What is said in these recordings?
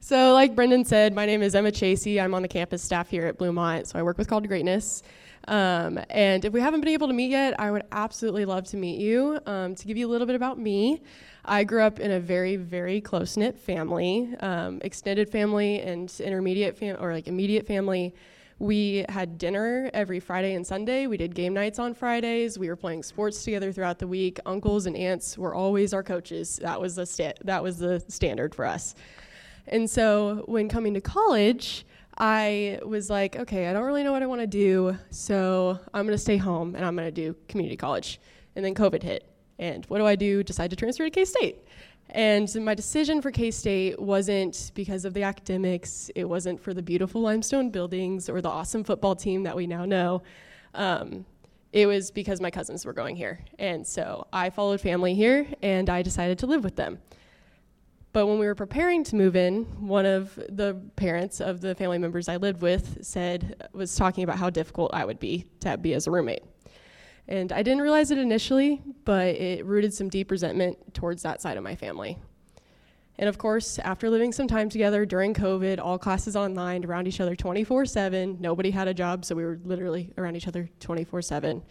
So, like Brendan said, my name is Emma Chasey. I'm on the campus staff here at Bluemont, so I work with Call to Greatness. Um, and if we haven't been able to meet yet, I would absolutely love to meet you. Um, to give you a little bit about me, I grew up in a very, very close knit family, um, extended family and intermediate fam- or like immediate family. We had dinner every Friday and Sunday. We did game nights on Fridays. We were playing sports together throughout the week. Uncles and aunts were always our coaches. That was the sta- that was the standard for us. And so when coming to college, I was like, okay, I don't really know what I want to do, so I'm going to stay home and I'm going to do community college. And then COVID hit. And what do I do? Decide to transfer to K State. And my decision for K State wasn't because of the academics, it wasn't for the beautiful limestone buildings or the awesome football team that we now know. Um, it was because my cousins were going here. And so I followed family here and I decided to live with them. But when we were preparing to move in, one of the parents of the family members I lived with said, was talking about how difficult I would be to be as a roommate. And I didn't realize it initially, but it rooted some deep resentment towards that side of my family. And of course, after living some time together during COVID, all classes online, around each other 24 7, nobody had a job, so we were literally around each other 24 7.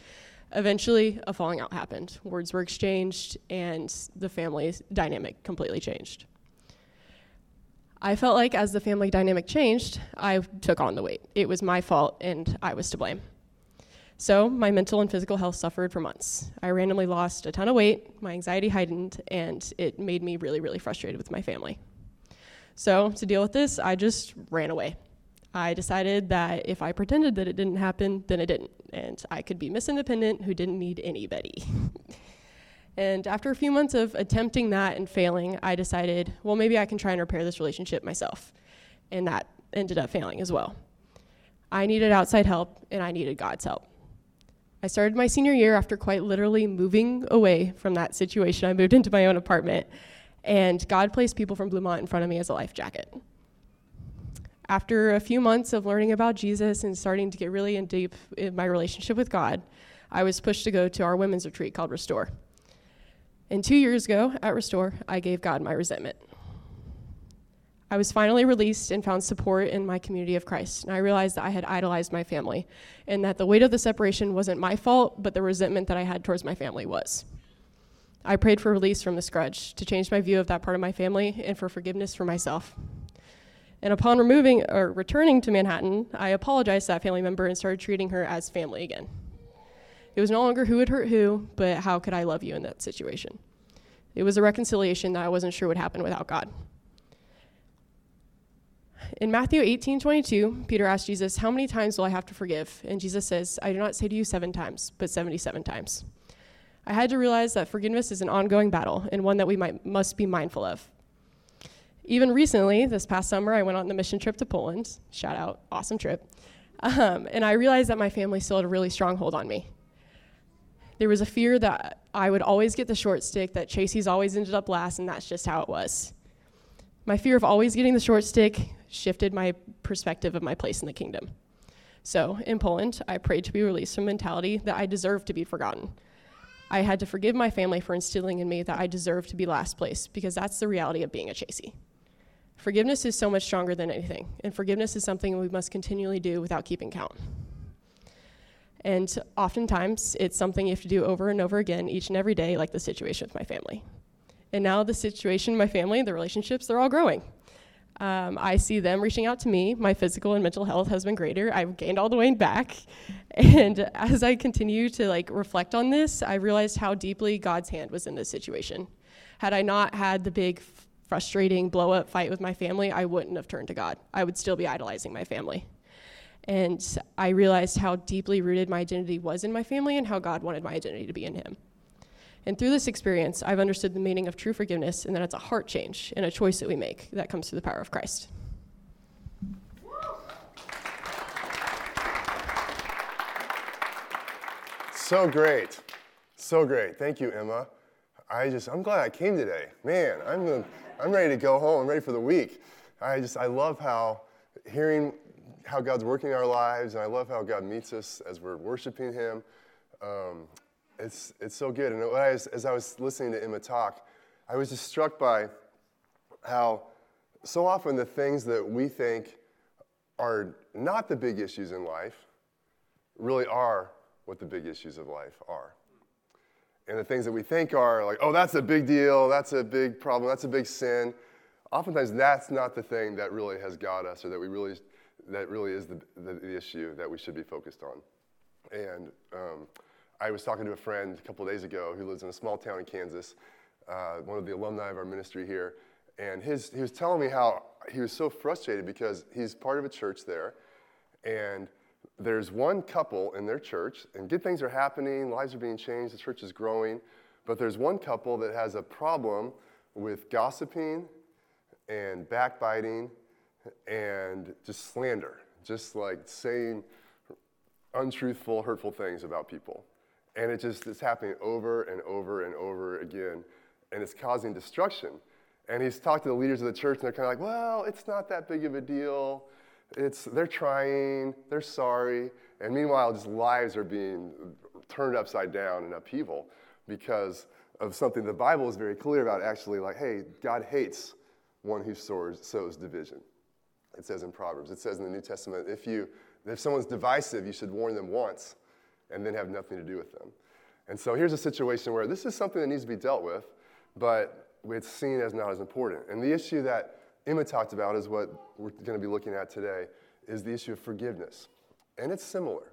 Eventually, a falling out happened. Words were exchanged, and the family dynamic completely changed. I felt like as the family dynamic changed, I took on the weight. It was my fault, and I was to blame. So my mental and physical health suffered for months. I randomly lost a ton of weight, my anxiety heightened, and it made me really, really frustrated with my family. So to deal with this, I just ran away. I decided that if I pretended that it didn't happen, then it didn't, and I could be Miss Independent who didn't need anybody. and after a few months of attempting that and failing, I decided, well, maybe I can try and repair this relationship myself. And that ended up failing as well. I needed outside help, and I needed God's help. I started my senior year after quite literally moving away from that situation. I moved into my own apartment, and God placed people from Bluemont in front of me as a life jacket. After a few months of learning about Jesus and starting to get really in deep in my relationship with God, I was pushed to go to our women's retreat called Restore. And two years ago at Restore, I gave God my resentment. I was finally released and found support in my community of Christ. And I realized that I had idolized my family and that the weight of the separation wasn't my fault, but the resentment that I had towards my family was. I prayed for release from this grudge, to change my view of that part of my family, and for forgiveness for myself. And upon removing or returning to Manhattan, I apologized to that family member and started treating her as family again. It was no longer who would hurt who, but how could I love you in that situation? It was a reconciliation that I wasn't sure would happen without God. In Matthew 18 22, Peter asked Jesus, How many times will I have to forgive? And Jesus says, I do not say to you seven times, but 77 times. I had to realize that forgiveness is an ongoing battle and one that we might, must be mindful of. Even recently, this past summer, I went on the mission trip to Poland. Shout out, awesome trip. Um, and I realized that my family still had a really strong hold on me. There was a fear that I would always get the short stick, that Chasey's always ended up last, and that's just how it was. My fear of always getting the short stick shifted my perspective of my place in the kingdom. So, in Poland, I prayed to be released from mentality that I deserved to be forgotten. I had to forgive my family for instilling in me that I deserved to be last place because that's the reality of being a Chasey. Forgiveness is so much stronger than anything, and forgiveness is something we must continually do without keeping count. And oftentimes, it's something you have to do over and over again each and every day, like the situation with my family. And now, the situation, my family, the relationships, they're all growing. Um, I see them reaching out to me. My physical and mental health has been greater. I've gained all the weight back. And as I continue to like reflect on this, I realized how deeply God's hand was in this situation. Had I not had the big, frustrating blow up fight with my family, I wouldn't have turned to God. I would still be idolizing my family. And I realized how deeply rooted my identity was in my family and how God wanted my identity to be in Him. And through this experience, I've understood the meaning of true forgiveness and that it's a heart change and a choice that we make that comes through the power of Christ. So great. So great. Thank you, Emma. I just, I'm glad I came today. Man, I'm, I'm ready to go home. I'm ready for the week. I just, I love how hearing how God's working our lives, and I love how God meets us as we're worshiping Him. Um, it's, it's so good. And as, as I was listening to Emma talk, I was just struck by how so often the things that we think are not the big issues in life really are what the big issues of life are. And the things that we think are like, oh, that's a big deal, that's a big problem, that's a big sin, oftentimes that's not the thing that really has got us or that we really that really is the, the, the issue that we should be focused on. And um, I was talking to a friend a couple days ago who lives in a small town in Kansas, uh, one of the alumni of our ministry here, and his, he was telling me how he was so frustrated because he's part of a church there, and there's one couple in their church, and good things are happening, lives are being changed, the church is growing, but there's one couple that has a problem with gossiping and backbiting and just slander, just like saying untruthful, hurtful things about people. And it just is happening over and over and over again, and it's causing destruction. And he's talked to the leaders of the church, and they're kind of like, well, it's not that big of a deal. It's, they're trying, they're sorry. And meanwhile, just lives are being turned upside down in upheaval because of something the Bible is very clear about actually, like, hey, God hates one who sows, sows division. It says in Proverbs. It says in the New Testament, if, you, if someone's divisive, you should warn them once and then have nothing to do with them. And so here's a situation where this is something that needs to be dealt with, but it's seen as not as important. And the issue that Emma talked about is what we're going to be looking at today is the issue of forgiveness. And it's similar.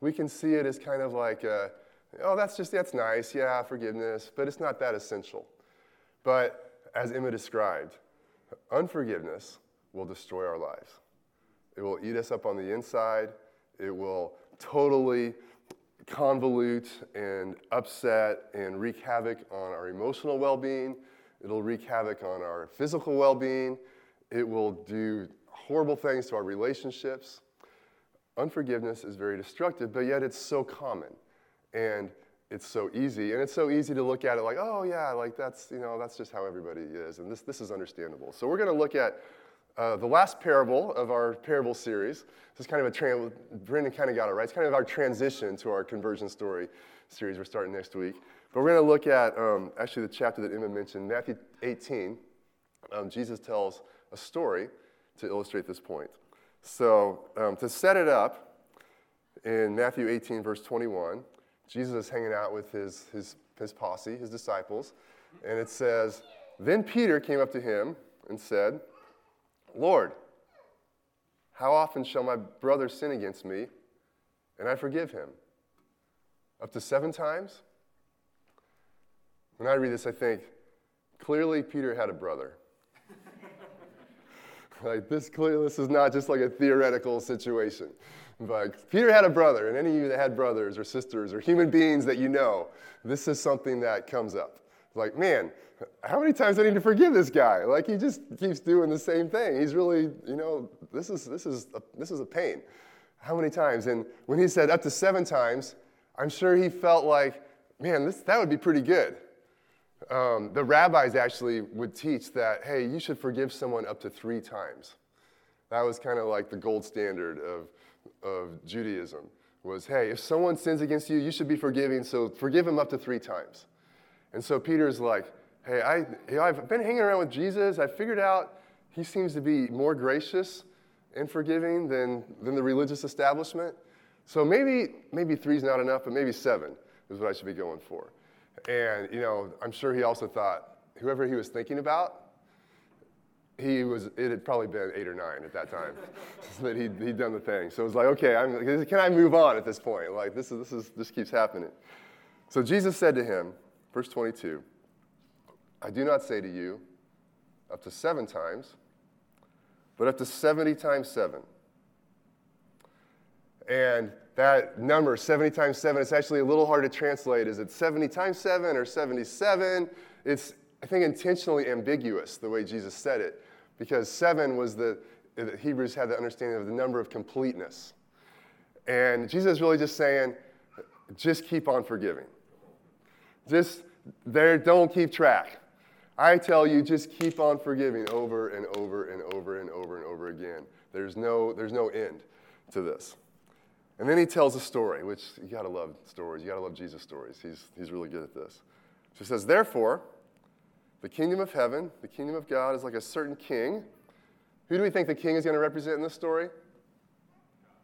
We can see it as kind of like, oh, that's just, that's nice, yeah, forgiveness, but it's not that essential. But as Emma described, unforgiveness will destroy our lives. It will eat us up on the inside. It will totally convolute and upset and wreak havoc on our emotional well being. It'll wreak havoc on our physical well being. It will do horrible things to our relationships. Unforgiveness is very destructive, but yet it's so common. And it's so easy. And it's so easy to look at it like, oh, yeah, like that's, you know, that's just how everybody is. And this, this is understandable. So we're going to look at uh, the last parable of our parable series. This is kind of a, trans- Brendan kind of got it right. It's kind of our transition to our conversion story series we're starting next week. But we're going to look at um, actually the chapter that Emma mentioned, Matthew 18. Um, Jesus tells a story to illustrate this point. So um, to set it up, in Matthew 18, verse 21, Jesus is hanging out with his, his, his posse, his disciples, and it says, Then Peter came up to him and said, Lord, how often shall my brother sin against me and I forgive him? Up to seven times? When I read this, I think, clearly Peter had a brother. like this clearly this is not just like a theoretical situation. But Peter had a brother, and any of you that had brothers or sisters or human beings that you know, this is something that comes up. Like, man, how many times do I need to forgive this guy? Like he just keeps doing the same thing. He's really, you know, this is this is a, this is a pain. How many times? And when he said up to seven times, I'm sure he felt like, man, this that would be pretty good. Um, the rabbis actually would teach that, hey, you should forgive someone up to three times. That was kind of like the gold standard of, of Judaism. Was hey, if someone sins against you, you should be forgiving. So forgive him up to three times. And so Peter's like, hey, I, you know, I've been hanging around with Jesus. I figured out he seems to be more gracious and forgiving than, than the religious establishment. So maybe, maybe three's not enough, but maybe seven is what I should be going for. And, you know, I'm sure he also thought, whoever he was thinking about, he was, it had probably been eight or nine at that time that he'd, he'd done the thing. So it was like, okay, I'm, can I move on at this point? Like, this, is, this, is, this keeps happening. So Jesus said to him, verse 22, I do not say to you up to seven times, but up to 70 times seven. And that number, 70 times seven, it's actually a little hard to translate. Is it 70 times seven or 77? It's, I think, intentionally ambiguous the way Jesus said it, because seven was the, the Hebrews had the understanding of the number of completeness. And Jesus is really just saying, just keep on forgiving. Just there, don't keep track. I tell you, just keep on forgiving over and over and over and over and over again. There's no, there's no end to this. And then he tells a story, which you gotta love stories. You gotta love Jesus stories. He's, he's really good at this. So he says, Therefore, the kingdom of heaven, the kingdom of God, is like a certain king. Who do we think the king is going to represent in this story?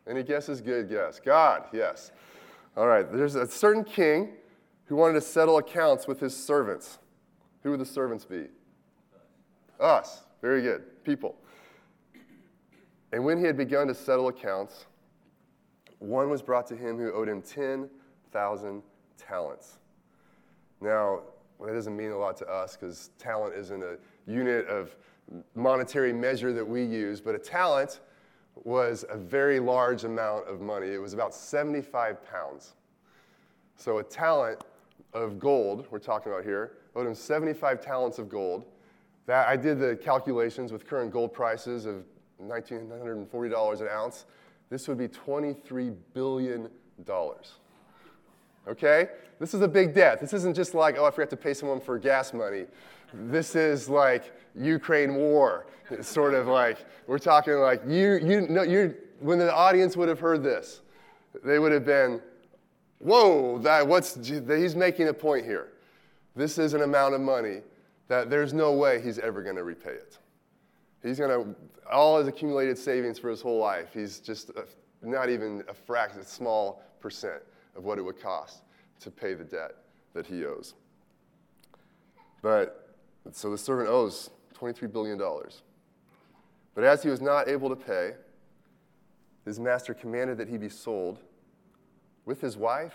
Any guesses? Good guess. God, yes. All right, there's a certain king who wanted to settle accounts with his servants. Who would the servants be? Us. Very good. People. And when he had begun to settle accounts, one was brought to him who owed him 10,000 talents. Now, well, that doesn't mean a lot to us because talent isn't a unit of monetary measure that we use, but a talent was a very large amount of money. It was about 75 pounds. So a talent of gold, we're talking about here, owed him 75 talents of gold. That I did the calculations with current gold prices of $1,940 an ounce. This would be $23 billion. Okay? This is a big debt. This isn't just like, oh, I forgot to pay someone for gas money. This is like Ukraine war. It's sort of like, we're talking like, you, you know, you when the audience would have heard this, they would have been, whoa, that, what's, he's making a point here. This is an amount of money that there's no way he's ever going to repay it. He's going to, all his accumulated savings for his whole life, he's just a, not even a fraction, a small percent of what it would cost to pay the debt that he owes. But so the servant owes $23 billion. But as he was not able to pay, his master commanded that he be sold with his wife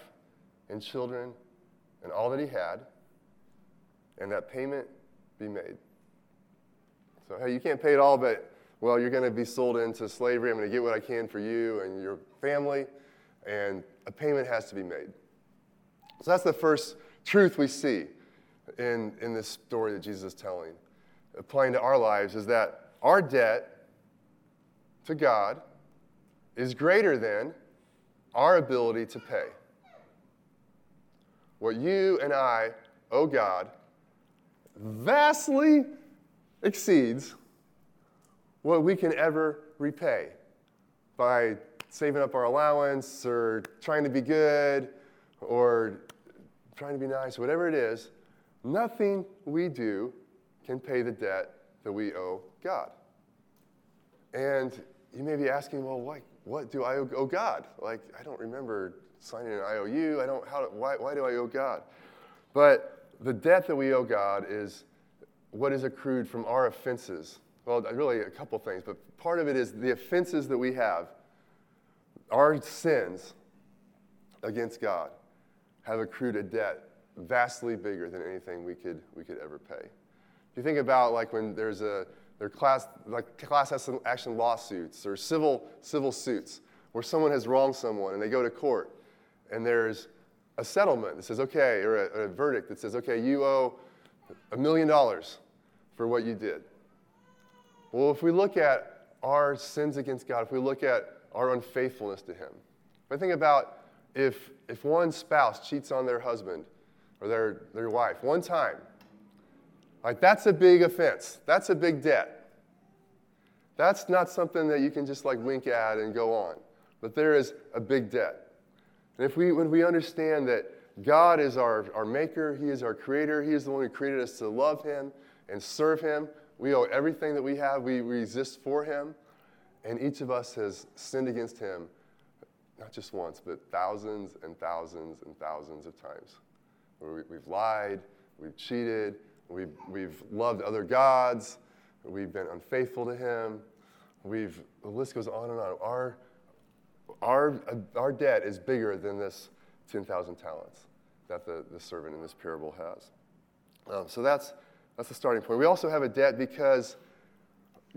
and children and all that he had, and that payment be made. So, hey, you can't pay it all, but, well, you're going to be sold into slavery. I'm going to get what I can for you and your family, and a payment has to be made. So, that's the first truth we see in, in this story that Jesus is telling, applying to our lives, is that our debt to God is greater than our ability to pay. What you and I owe God vastly exceeds what we can ever repay by saving up our allowance or trying to be good or trying to be nice, whatever it is, nothing we do can pay the debt that we owe God. And you may be asking, well, what, what do I owe God? Like, I don't remember signing an IOU. I don't, how, why, why do I owe God? But the debt that we owe God is what is accrued from our offenses. Well, really, a couple things, but part of it is the offenses that we have, our sins against God, have accrued a debt vastly bigger than anything we could, we could ever pay. If you think about like when there's a there class like class action lawsuits or civil civil suits where someone has wronged someone and they go to court and there's a settlement that says okay or a, a verdict that says okay you owe a million dollars for what you did. Well, if we look at our sins against God, if we look at our unfaithfulness to Him, if I think about if, if one spouse cheats on their husband or their, their wife one time, like that's a big offense. That's a big debt. That's not something that you can just like wink at and go on. But there is a big debt. And if we, when we understand that God is our, our maker, He is our creator, He is the one who created us to love Him and serve Him, we owe everything that we have, we resist for Him, and each of us has sinned against Him not just once, but thousands and thousands and thousands of times. Where we, have lied, we've cheated, we've, we've loved other gods, we've been unfaithful to Him. We've, the list goes on and on. Our, our, our debt is bigger than this 10,000 talents that the, the servant in this parable has. Um, so that's, that's the starting point. We also have a debt because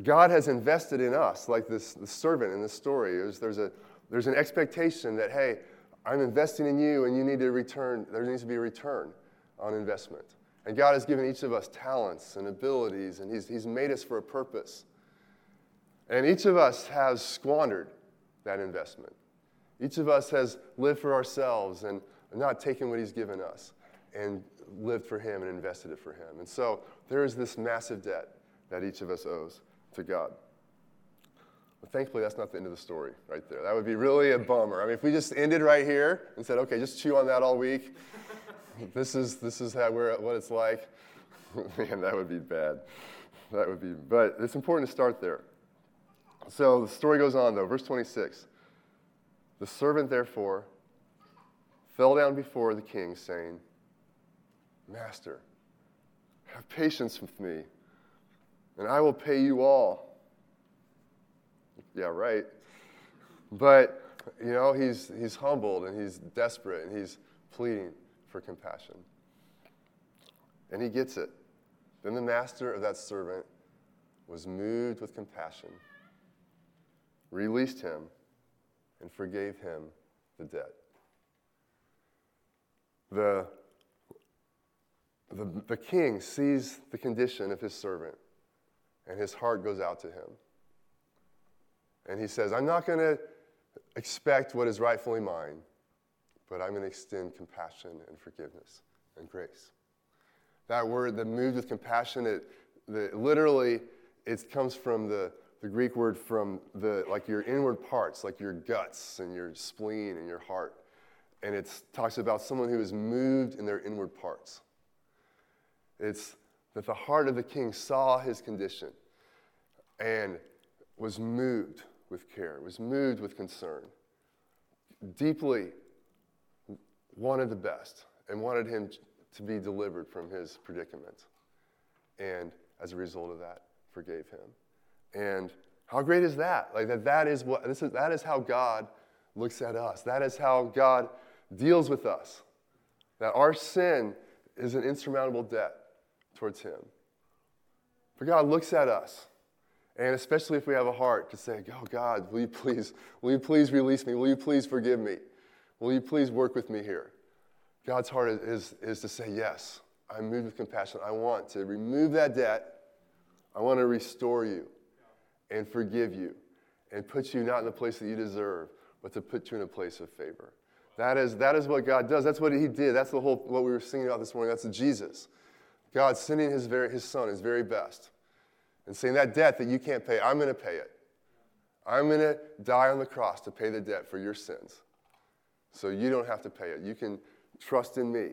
God has invested in us, like this, the servant in this story. There's, a, there's an expectation that, hey, I'm investing in you and you need to return, there needs to be a return on investment. And God has given each of us talents and abilities, and He's, he's made us for a purpose. And each of us has squandered that investment. Each of us has lived for ourselves and not taken what He's given us and lived for Him and invested it for Him. And so there is this massive debt that each of us owes to God. But thankfully, that's not the end of the story right there. That would be really a bummer. I mean, if we just ended right here and said, okay, just chew on that all week, this is, this is how we're, what it's like. Man, that would be bad. That would be, but it's important to start there. So the story goes on, though. Verse 26. The servant, therefore, fell down before the king, saying, Master, have patience with me, and I will pay you all. Yeah, right. But, you know, he's, he's humbled and he's desperate and he's pleading for compassion. And he gets it. Then the master of that servant was moved with compassion, released him, and forgave him the debt. The, the, the king sees the condition of his servant, and his heart goes out to him. And he says, I'm not going to expect what is rightfully mine, but I'm going to extend compassion and forgiveness and grace. That word, the moved with compassion, it, the, literally, it comes from the, the Greek word from the, like your inward parts, like your guts and your spleen and your heart. And it talks about someone who is moved in their inward parts. It's that the heart of the king saw his condition and was moved with care, was moved with concern, deeply wanted the best and wanted him to be delivered from his predicament. And as a result of that, forgave him. And how great is that? Like that that is what this is that is how God looks at us. That is how God deals with us. That our sin is an insurmountable debt towards him. For God looks at us, and especially if we have a heart to say, Oh God, will you please, will you please release me? Will you please forgive me? Will you please work with me here? God's heart is, is, to say, Yes, I'm moved with compassion. I want to remove that debt. I want to restore you and forgive you and put you not in the place that you deserve, but to put you in a place of favor. That is, that is what God does. That's what He did. That's the whole, what we were singing about this morning. That's Jesus. God sending His, very, his Son, His very best, and saying, That debt that you can't pay, I'm going to pay it. I'm going to die on the cross to pay the debt for your sins. So you don't have to pay it. You can Trust in me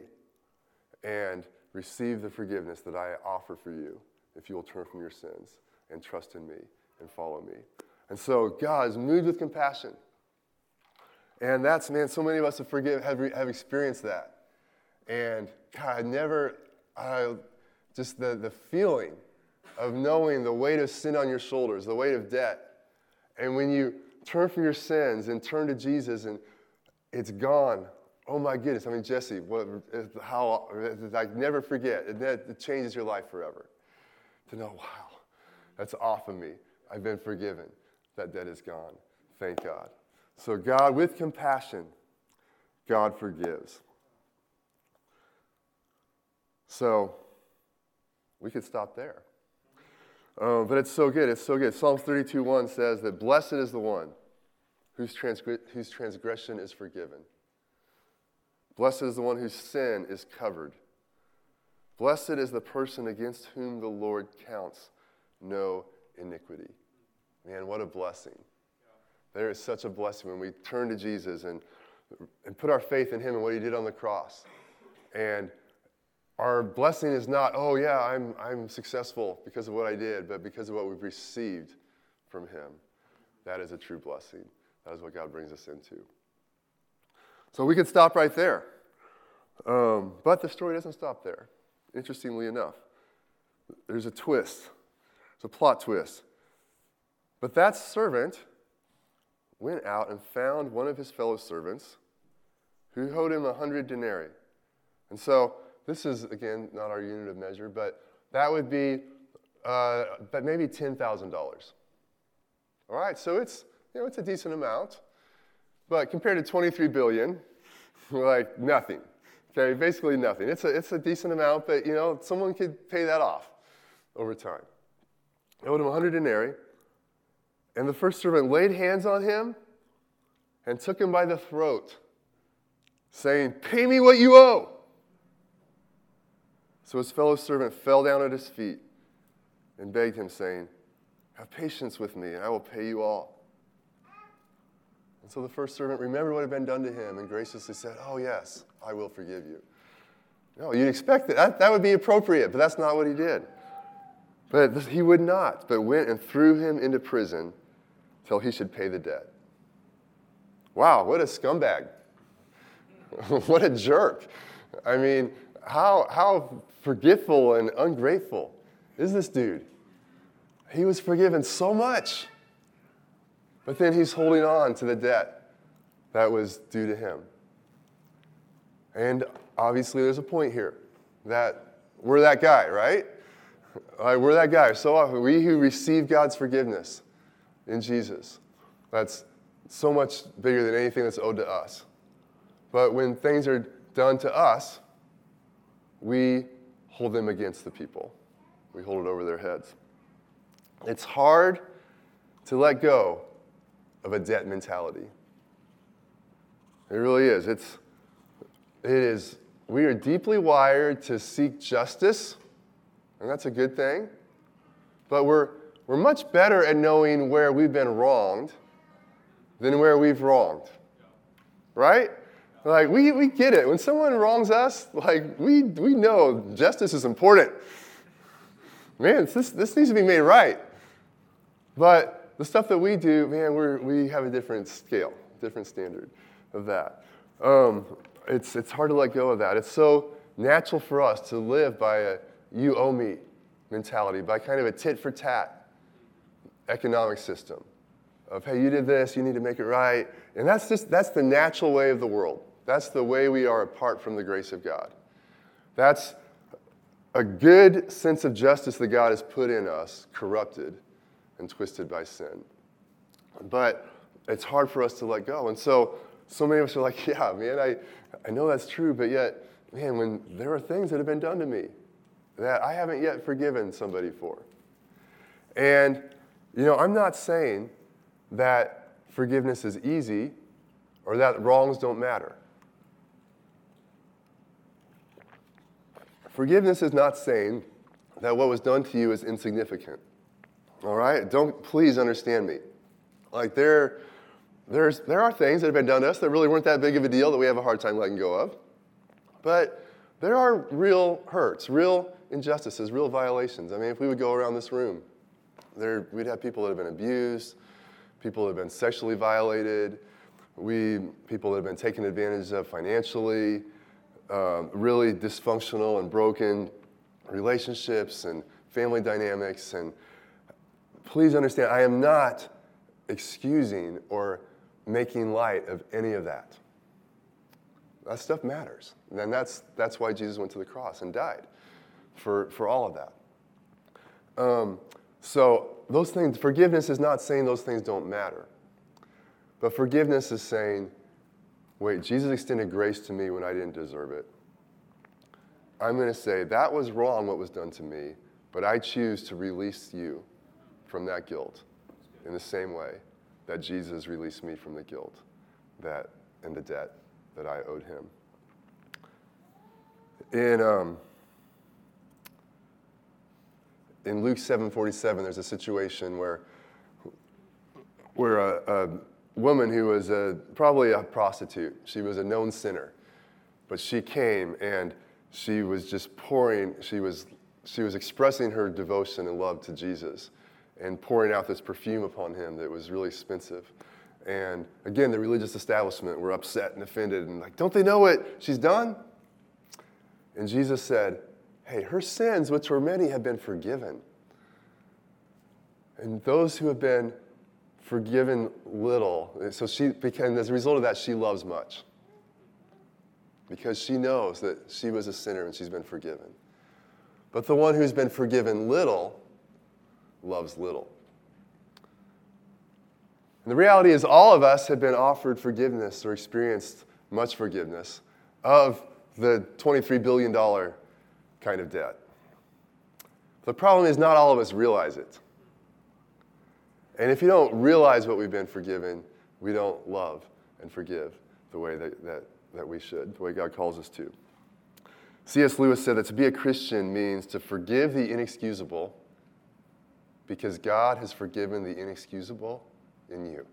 and receive the forgiveness that I offer for you if you will turn from your sins and trust in me and follow me. And so God is moved with compassion. And that's, man, so many of us have, forgive, have, have experienced that. And God, I never, I, just the, the feeling of knowing the weight of sin on your shoulders, the weight of debt. And when you turn from your sins and turn to Jesus and it's gone, Oh my goodness. I mean, Jesse, what, how, I never forget. It, it changes your life forever. To know, wow, that's off of me. I've been forgiven. That debt is gone. Thank God. So, God, with compassion, God forgives. So, we could stop there. Um, but it's so good. It's so good. Psalms 32 1 says that blessed is the one whose, whose transgression is forgiven Blessed is the one whose sin is covered. Blessed is the person against whom the Lord counts no iniquity. Man, what a blessing. There is such a blessing when we turn to Jesus and, and put our faith in Him and what He did on the cross. And our blessing is not, oh, yeah, I'm, I'm successful because of what I did, but because of what we've received from Him. That is a true blessing. That is what God brings us into. So we could stop right there. Um, but the story doesn't stop there, interestingly enough. There's a twist, it's a plot twist. But that servant went out and found one of his fellow servants who owed him a hundred denarii. And so this is, again, not our unit of measure, but that would be uh, but maybe $10,000. All right, so it's, you know, it's a decent amount. But compared to 23 billion, like nothing. Okay, basically nothing. It's a, it's a decent amount, but you know, someone could pay that off over time. I owed him 100 denarii, and the first servant laid hands on him and took him by the throat, saying, Pay me what you owe. So his fellow servant fell down at his feet and begged him, saying, Have patience with me, and I will pay you all. And so the first servant remembered what had been done to him and graciously said, Oh, yes, I will forgive you. No, you'd expect that. that. That would be appropriate, but that's not what he did. But he would not, but went and threw him into prison till he should pay the debt. Wow, what a scumbag. what a jerk. I mean, how, how forgetful and ungrateful is this dude? He was forgiven so much, but then he's holding on to the debt that was due to him. And obviously, there's a point here that we're that guy, right? We're that guy. So often, we who receive God's forgiveness in Jesus, that's so much bigger than anything that's owed to us. But when things are done to us, we hold them against the people. We hold it over their heads. It's hard to let go of a debt mentality. It really is. It's, it is. We are deeply wired to seek justice, and that's a good thing. But we're, we're much better at knowing where we've been wronged than where we've wronged. Right? Like, we, we get it. When someone wrongs us, like, we, we know justice is important. Man, this, this needs to be made right. But the stuff that we do, man, we're, we have a different scale, different standard of that. Um, it's, it's hard to let go of that. It's so natural for us to live by a you owe me mentality, by kind of a tit for tat economic system of, hey, you did this, you need to make it right. And that's just, that's the natural way of the world. That's the way we are apart from the grace of God. That's a good sense of justice that God has put in us, corrupted and twisted by sin. But it's hard for us to let go. And so, so many of us are like, yeah, man, I, I know that's true, but yet, man, when there are things that have been done to me that I haven't yet forgiven somebody for. And, you know, I'm not saying that forgiveness is easy or that wrongs don't matter. Forgiveness is not saying that what was done to you is insignificant. All right? Don't please understand me. Like there, there's, there are things that have been done to us that really weren't that big of a deal that we have a hard time letting go of. But there are real hurts, real injustices, real violations. I mean, if we would go around this room, there, we'd have people that have been abused, people that have been sexually violated, we, people that have been taken advantage of financially, um, really dysfunctional and broken relationships and family dynamics. And please understand, I am not excusing or making light of any of that. That stuff matters. And that's, that's why Jesus went to the cross and died for, for all of that. Um, so, those things, forgiveness is not saying those things don't matter. But forgiveness is saying, wait, Jesus extended grace to me when I didn't deserve it. I'm going to say, that was wrong what was done to me, but I choose to release you from that guilt in the same way that Jesus released me from the guilt that and the debt that I owed him. In, um, in Luke 7:47, there's a situation where, where a, a woman who was a, probably a prostitute, she was a known sinner, but she came and she was just pouring, she was, she was expressing her devotion and love to Jesus and pouring out this perfume upon him that was really expensive. And again, the religious establishment were upset and offended and like, don't they know what she's done? And Jesus said, hey, her sins, which were many, have been forgiven. And those who have been forgiven little, so she, and as a result of that, she loves much. Because she knows that she was a sinner and she's been forgiven. But the one who's been forgiven little loves little. And the reality is, all of us have been offered forgiveness or experienced much forgiveness of the $23 billion kind of debt. The problem is, not all of us realize it. And if you don't realize what we've been forgiven, we don't love and forgive the way that, that, that we should, the way God calls us to. C.S. Lewis said that to be a Christian means to forgive the inexcusable because God has forgiven the inexcusable in you.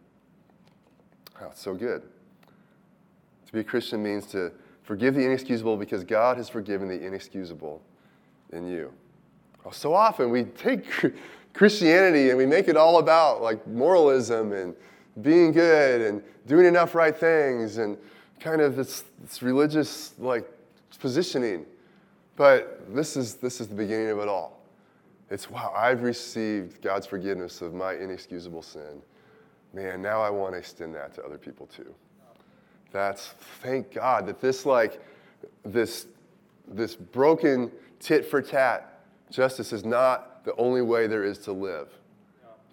Oh, it's so good. To be a Christian means to Forgive the inexcusable because God has forgiven the inexcusable in you. Oh, So often we take Christianity and we make it all about like moralism and being good and doing enough right things and kind of this, this religious like positioning. But this is, this is the beginning of it all. It's wow, I've received God's forgiveness of my inexcusable sin. Man, now I want to extend that to other people too. That's thank God that this like this this broken tit for tat justice is not the only way there is to live.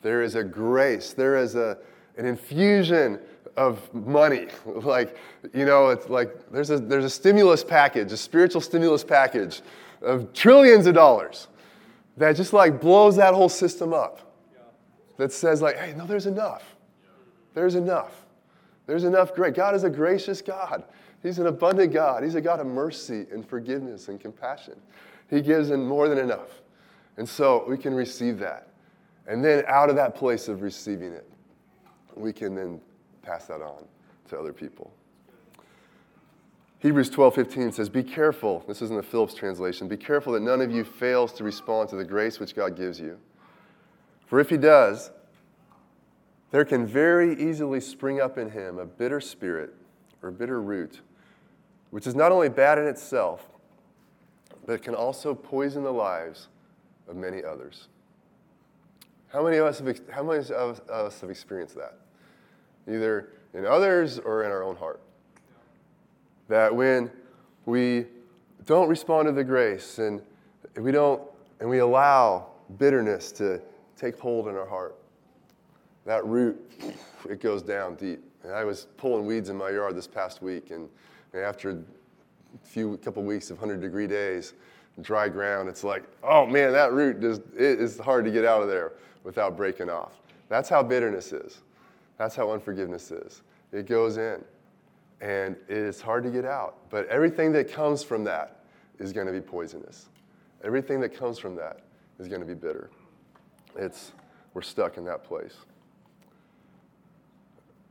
There is a grace, there is a, an infusion of money. Like, you know, it's like there's a, there's a stimulus package, a spiritual stimulus package of trillions of dollars that just like blows that whole system up. That says, like, hey, no, there's enough. There's enough. There's enough grace. God is a gracious God. He's an abundant God. He's a God of mercy and forgiveness and compassion. He gives in more than enough. And so we can receive that. And then out of that place of receiving it, we can then pass that on to other people. Hebrews 12, 15 says, Be careful. This is in the Phillips translation. Be careful that none of you fails to respond to the grace which God gives you. For if he does, there can very easily spring up in him a bitter spirit or bitter root, which is not only bad in itself, but can also poison the lives of many others. How many of us have, how many of us have experienced that? Either in others or in our own heart. That when we don't respond to the grace and we don't and we allow bitterness to take hold in our heart, that root it goes down deep. And I was pulling weeds in my yard this past week, and, and after a few couple weeks of 100 degree days, dry ground, it's like, oh man, that root just it is hard to get out of there without breaking off. That's how bitterness is. That's how unforgiveness is. It goes in, and it is hard to get out. But everything that comes from that is going to be poisonous. Everything that comes from that is going to be bitter. It's we're stuck in that place.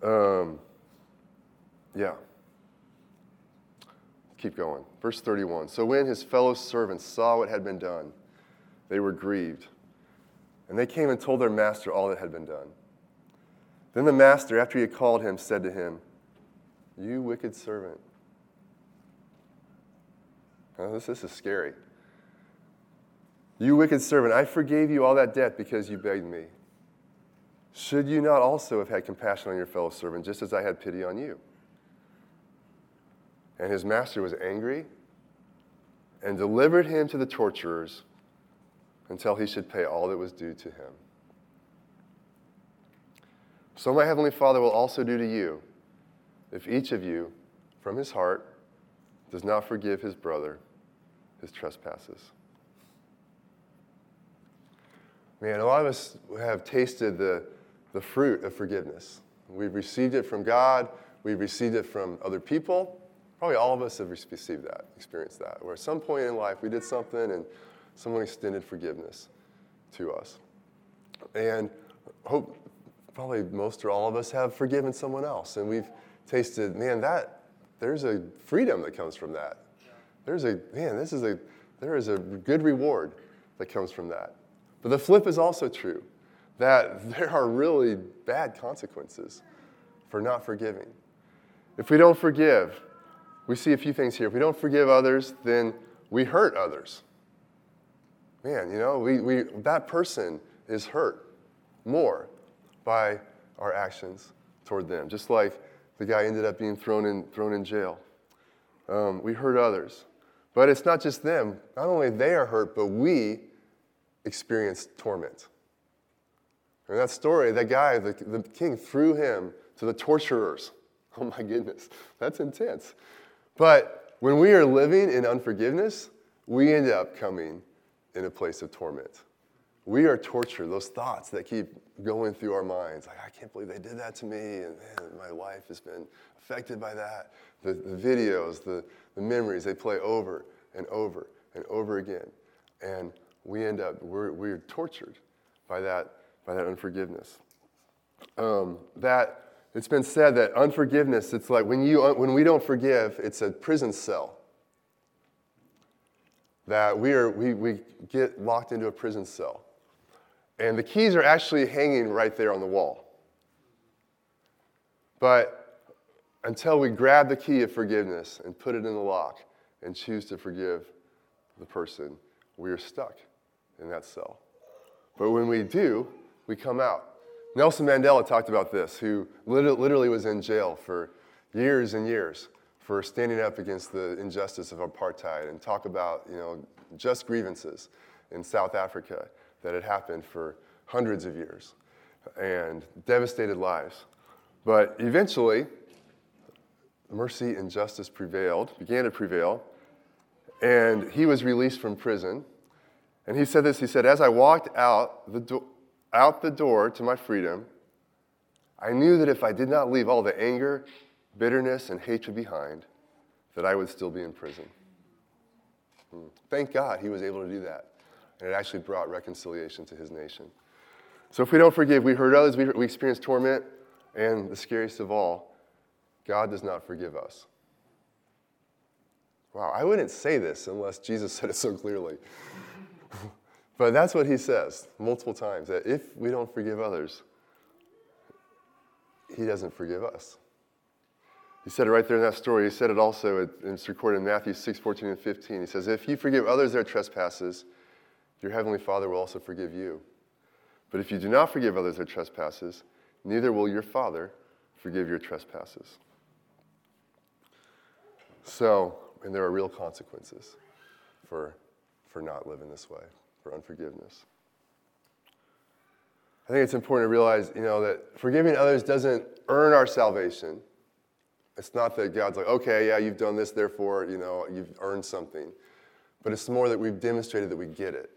Um, yeah. Keep going. Verse 31. So when his fellow servants saw what had been done, they were grieved. And they came and told their master all that had been done. Then the master, after he had called him, said to him, You wicked servant. Now, this, this is scary. You wicked servant, I forgave you all that debt because you begged me. Should you not also have had compassion on your fellow servant, just as I had pity on you? And his master was angry and delivered him to the torturers until he should pay all that was due to him. So my heavenly Father will also do to you if each of you, from his heart, does not forgive his brother his trespasses. Man, a lot of us have tasted the the fruit of forgiveness. We've received it from God, we've received it from other people. Probably all of us have received that, experienced that, where at some point in life we did something and someone extended forgiveness to us. And hope probably most or all of us have forgiven someone else. And we've tasted, man, that there's a freedom that comes from that. There's a, man, this is a, there is a good reward that comes from that. But the flip is also true that there are really bad consequences for not forgiving. If we don't forgive, we see a few things here. If we don't forgive others, then we hurt others. Man, you know, we, we, that person is hurt more by our actions toward them, just like the guy ended up being thrown in, thrown in jail. Um, we hurt others. But it's not just them. Not only they are hurt, but we experience torment. In that story, that guy, the, the king, threw him to the torturers. Oh my goodness, that's intense. But when we are living in unforgiveness, we end up coming in a place of torment. We are tortured, those thoughts that keep going through our minds. Like, I can't believe they did that to me, and man, my life has been affected by that. The, the videos, the, the memories, they play over and over and over again. And we end up, we're, we're tortured by that by that unforgiveness. Um, that It's been said that unforgiveness, it's like when, you, when we don't forgive, it's a prison cell. That we, are, we, we get locked into a prison cell. And the keys are actually hanging right there on the wall. But until we grab the key of forgiveness and put it in the lock and choose to forgive the person, we are stuck in that cell. But when we do, we come out. Nelson Mandela talked about this, who literally was in jail for years and years for standing up against the injustice of apartheid and talk about, you know, just grievances in South Africa that had happened for hundreds of years and devastated lives. But eventually, mercy and justice prevailed, began to prevail, and he was released from prison. And he said this he said, As I walked out the, do- out the door to my freedom, I knew that if I did not leave all the anger, bitterness, and hatred behind, that I would still be in prison. Hmm. Thank God he was able to do that. And it actually brought reconciliation to his nation. So if we don't forgive, we hurt others, we, we experience torment, and the scariest of all, God does not forgive us. Wow, I wouldn't say this unless Jesus said it so clearly. but that's what he says multiple times that if we don't forgive others, he doesn't forgive us. He said it right there in that story. He said it also, it's recorded in Matthew 6, 14, and 15. He says, If you forgive others their trespasses, your heavenly Father will also forgive you. But if you do not forgive others their trespasses, neither will your Father forgive your trespasses. So, and there are real consequences for, for not living this way, for unforgiveness. I think it's important to realize, you know, that forgiving others doesn't earn our salvation. It's not that God's like, okay, yeah, you've done this, therefore, you know, you've earned something. But it's more that we've demonstrated that we get it.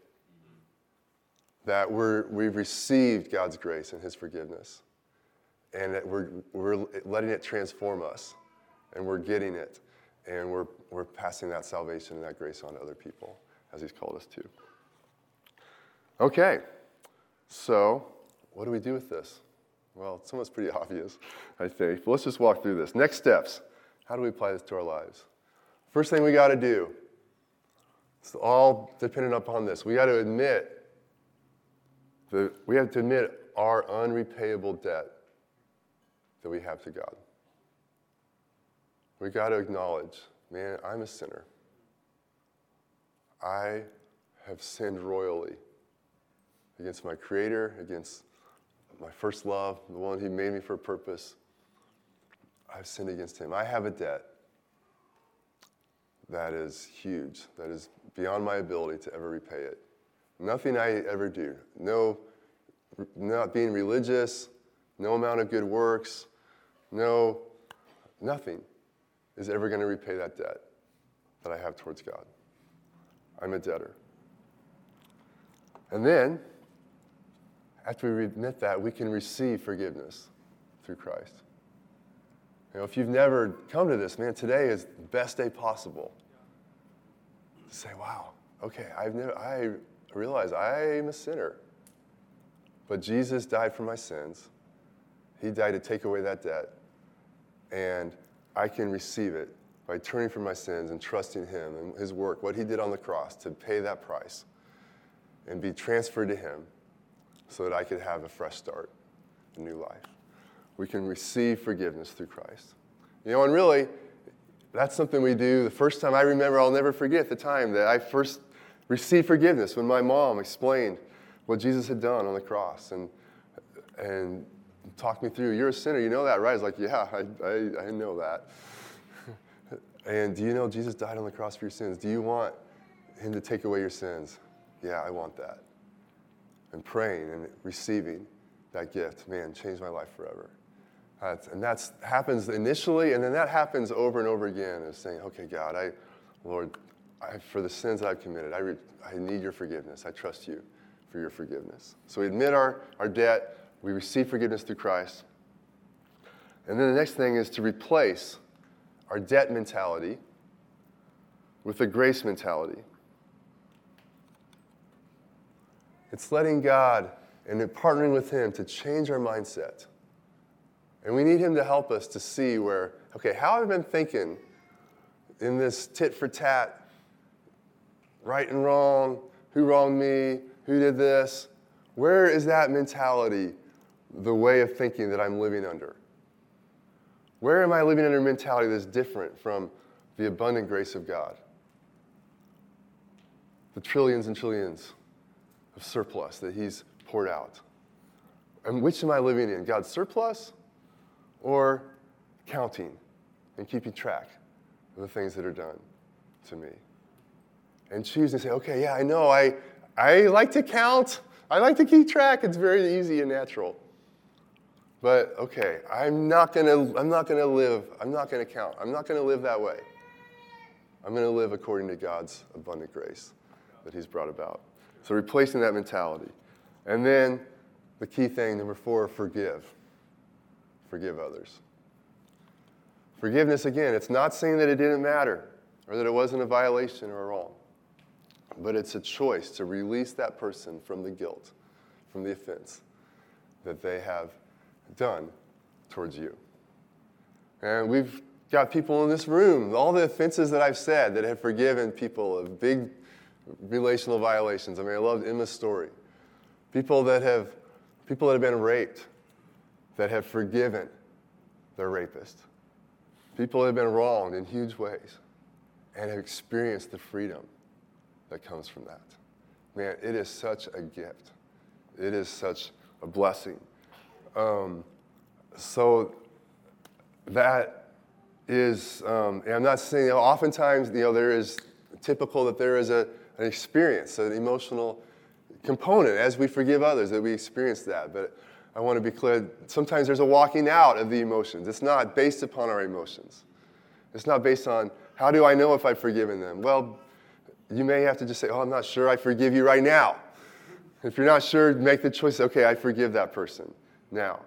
That we're, we've received God's grace and His forgiveness. And that we're, we're letting it transform us. And we're getting it and we're, we're passing that salvation and that grace on to other people as He's called us to. Okay, so what do we do with this? Well, it's almost pretty obvious, I think. But let's just walk through this. Next steps. How do we apply this to our lives? First thing we got to do, it's all dependent upon this. We got to admit that we have to admit our unrepayable debt that we have to God we got to acknowledge man, I'm a sinner. I have sinned royally against my Creator, against my first love, the one He made me for a purpose. I've sinned against Him. I have a debt that is huge, that is beyond my ability to ever repay it. Nothing I ever do, no, not being religious, no amount of good works, no, nothing is ever going to repay that debt that I have towards God. I'm a debtor. And then, after we admit that, we can receive forgiveness through Christ. You know, if you've never come to this, man, today is the best day possible. To say, wow, okay, I've never, I realize I am a sinner. But Jesus died for my sins. He died to take away that debt. And I can receive it by turning from my sins and trusting Him and His work, what He did on the cross to pay that price and be transferred to Him so that I could have a fresh start, a new life. We can receive forgiveness through Christ. You know, and really, that's something we do. The first time I remember, I'll never forget the time that I first received forgiveness when my mom explained what Jesus had done on the cross and, and talked me through. You're a sinner. You know that, right? I was like, yeah, I, I, I know that. and do you know Jesus died on the cross for your sins? Do you want him to take away your sins? Yeah, I want that. And praying and receiving that gift, man, changed my life forever. That's, and that happens initially, and then that happens over and over again, is saying, okay, God, I, Lord, I, for the sins I've committed, I, re, I need your forgiveness. I trust you for your forgiveness. So we admit our, our debt, we receive forgiveness through Christ. And then the next thing is to replace our debt mentality with a grace mentality. It's letting God and partnering with Him to change our mindset And we need Him to help us to see where, okay, how have I been thinking in this tit for tat, right and wrong, who wronged me, who did this? Where is that mentality, the way of thinking that I'm living under? Where am I living under a mentality that's different from the abundant grace of God? The trillions and trillions of surplus that He's poured out. And which am I living in? God's surplus or counting and keeping track of the things that are done to me? And choose to say, okay, yeah, I know, I, I like to count, I like to keep track, it's very easy and natural. But okay, I'm not gonna, I'm not gonna live, I'm not gonna count, I'm not gonna live that way. I'm gonna live according to God's abundant grace that He's brought about. So replacing that mentality. And then the key thing, number four, forgive. Forgive others. Forgiveness, again, it's not saying that it didn't matter or that it wasn't a violation or a wrong, but it's a choice to release that person from the guilt, from the offense that they have done towards you. And we've got people in this room, all the offenses that I've said that have forgiven people of big relational violations. I mean, I loved Emma's story. People that have people that have been raped that have forgiven their rapist. People that have been wronged in huge ways and have experienced the freedom that comes from that. Man, it is such a gift. It is such a blessing. Um, so that is, um, I'm not saying, you know, oftentimes, you know, there is typical that there is a, an experience, an emotional component as we forgive others, that we experience that. But I want to be clear sometimes there's a walking out of the emotions. It's not based upon our emotions, it's not based on how do I know if I've forgiven them? Well, you may have to just say, Oh, I'm not sure I forgive you right now. If you're not sure, make the choice, okay, I forgive that person now.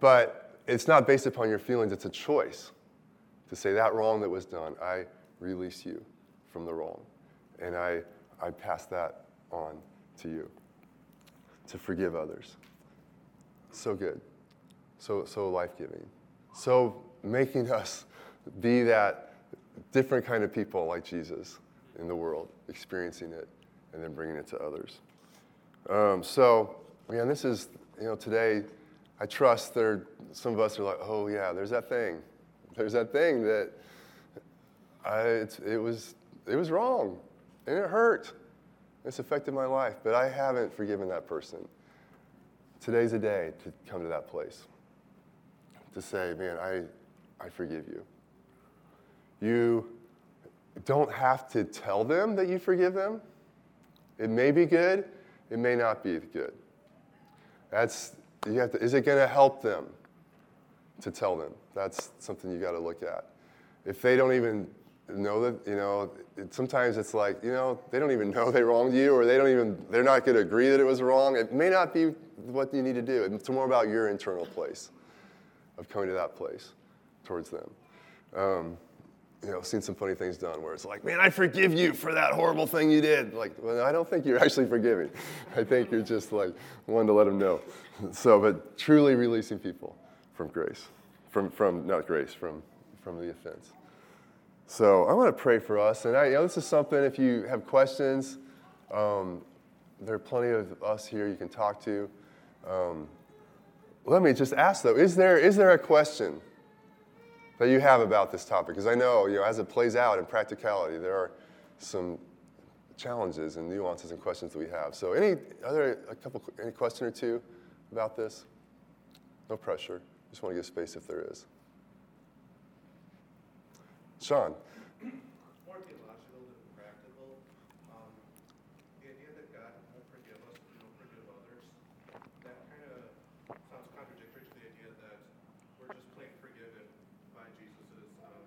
But it's not based upon your feelings, it's a choice to say that wrong that was done, I release you from the wrong. And I, I pass that on to you to forgive others. So good. So, so life giving. So making us be that different kind of people like Jesus in the world, experiencing it and then bringing it to others. Um, so, man, this is, you know, today I trust there, some of us are like, oh, yeah, there's that thing. There's that thing that I, it, was, it was wrong and it hurt. It's affected my life, but I haven't forgiven that person. Today's a day to come to that place. To say, man, I, I forgive you. You don't have to tell them that you forgive them. It may be good, it may not be good. That's, you have to, is it going to help them to tell them? That's something you got to look at. If they don't even know that, you know, it, sometimes it's like, you know, they don't even know they wronged you or they don't even, they're not going to agree that it was wrong. It may not be what you need to do. It's more about your internal place of coming to that place towards them. Um, you know, seen some funny things done where it's like, man, I forgive you for that horrible thing you did. Like, well, I don't think you're actually forgiving. I think you're just like wanting to let them know. So, but truly releasing people from grace, from, from not grace, from, from the offense. So I want to pray for us. And I, you know, this is something, if you have questions, um, there are plenty of us here you can talk to. Um, let me just ask though, is there, is there a question that you have about this topic? Because I know, you know, as it plays out in practicality, there are some challenges and nuances and questions that we have. So any other, a couple, any question or two about this? No pressure. Just want to give space if there is. Sean. More theological than practical. Um, the idea that God won't forgive us if we don't forgive others, that kind of sounds contradictory to the idea that we're just plain forgiven by Jesus' um,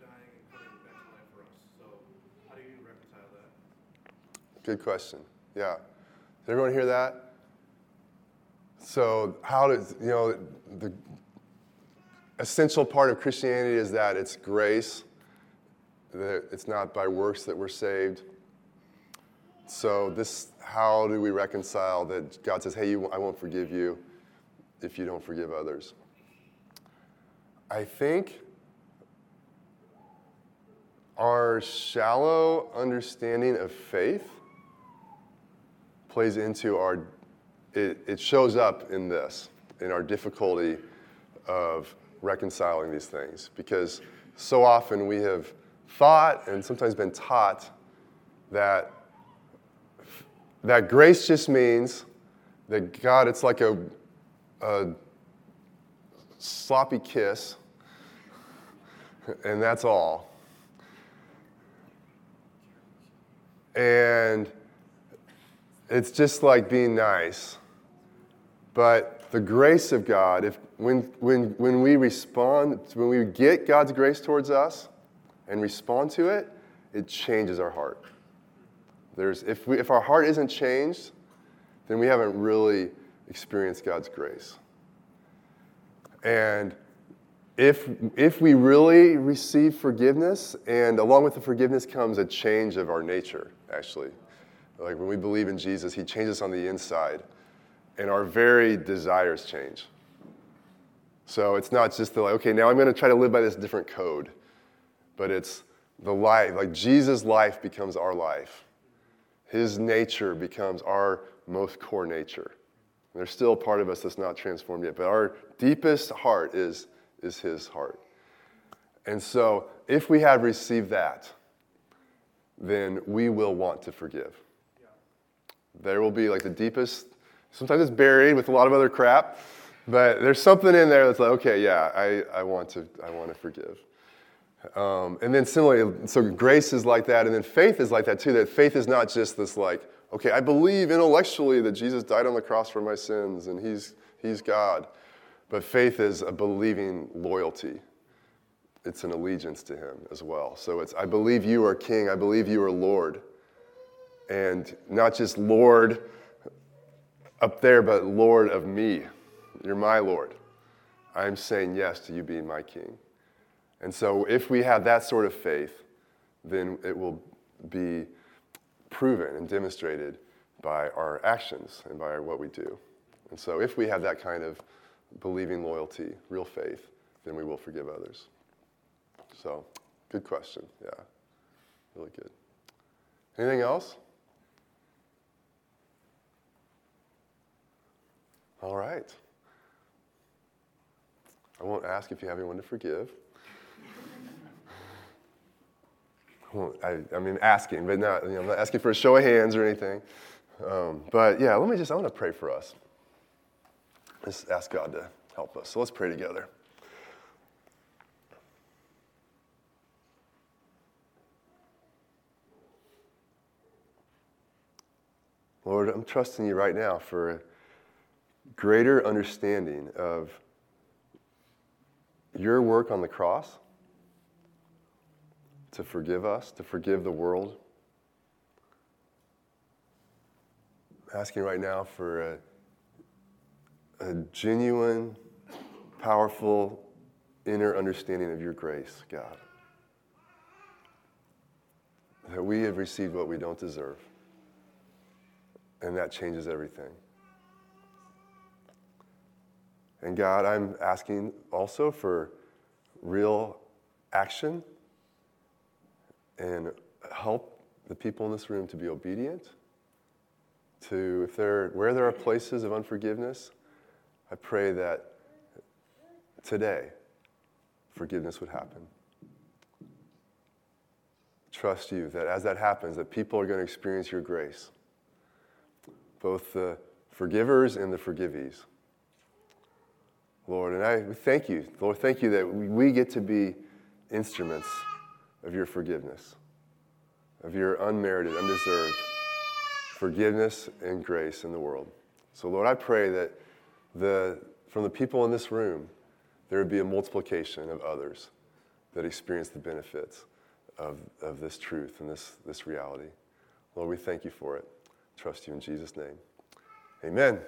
dying and coming back to life for us. So, how do you reconcile that? Good question. Yeah. Did everyone hear that? So, how does, you know, the essential part of Christianity is that it's grace, that it's not by works that we're saved. So this, how do we reconcile that God says, "Hey, you, I won't forgive you if you don't forgive others"? I think our shallow understanding of faith plays into our, it, it shows up in this, in our difficulty of reconciling these things. Because so often we have thought and sometimes been taught that, that grace just means that God, it's like a, a sloppy kiss, and that's all. And it's just like being nice. But the grace of God, if, when, when, when we respond, when we get God's grace towards us and respond to it, it changes our heart. There's, if, we, if our heart isn't changed, then we haven't really experienced God's grace. And if, if we really receive forgiveness, and along with the forgiveness comes a change of our nature, actually. Like when we believe in Jesus, He changes on the inside, and our very desires change. So it's not just the like, okay, now I'm going to try to live by this different code, but it's the life, like Jesus' life becomes our life. His nature becomes our most core nature. There's still a part of us that's not transformed yet, but our deepest heart is, is His heart. And so, if we have received that, then we will want to forgive. There will be like the deepest, sometimes it's buried with a lot of other crap, but there's something in there that's like, okay, yeah, I, I, want, to, I want to forgive. Um, and then similarly, so grace is like that, and then faith is like that too. That faith is not just this like, okay, I believe intellectually that Jesus died on the cross for my sins and he's, he's God. But faith is a believing loyalty. It's an allegiance to him as well. So it's, I believe you are king, I believe you are Lord. And not just Lord up there, but Lord of me. You're my Lord. I'm saying yes to you being my king. And so, if we have that sort of faith, then it will be proven and demonstrated by our actions and by what we do. And so, if we have that kind of believing loyalty, real faith, then we will forgive others. So, good question. Yeah, really good. Anything else? All right. I won't ask if you have anyone to forgive. I, I, mean, asking, but not, you know, I'm not asking for a show of hands or anything. Um, but yeah, let me just, I want to pray for us. Let's ask God to help us. So let's pray together. Lord, I'm trusting you right now for greater understanding of your work on the cross to forgive us, to forgive the world. I'm asking right now for a, a genuine, powerful inner understanding of your grace, God. That we have received what we don't deserve. And that changes everything. And God, I'm asking also for real action and help the people in this room to be obedient. To if there where there are places of unforgiveness, I pray that today forgiveness would happen. Trust you that as that happens, that people are going to experience your grace, both the forgivers and the forgivees. Lord, and I thank you, Lord, thank you that we get to be instruments of your forgiveness, of your unmerited, undeserved forgiveness and grace in the world. So, Lord, I pray that the, from the people in this room, there would be a multiplication of others that experience the benefits of, of this truth and this, this reality. Lord, we thank you for it. Trust you in Jesus' name. Amen.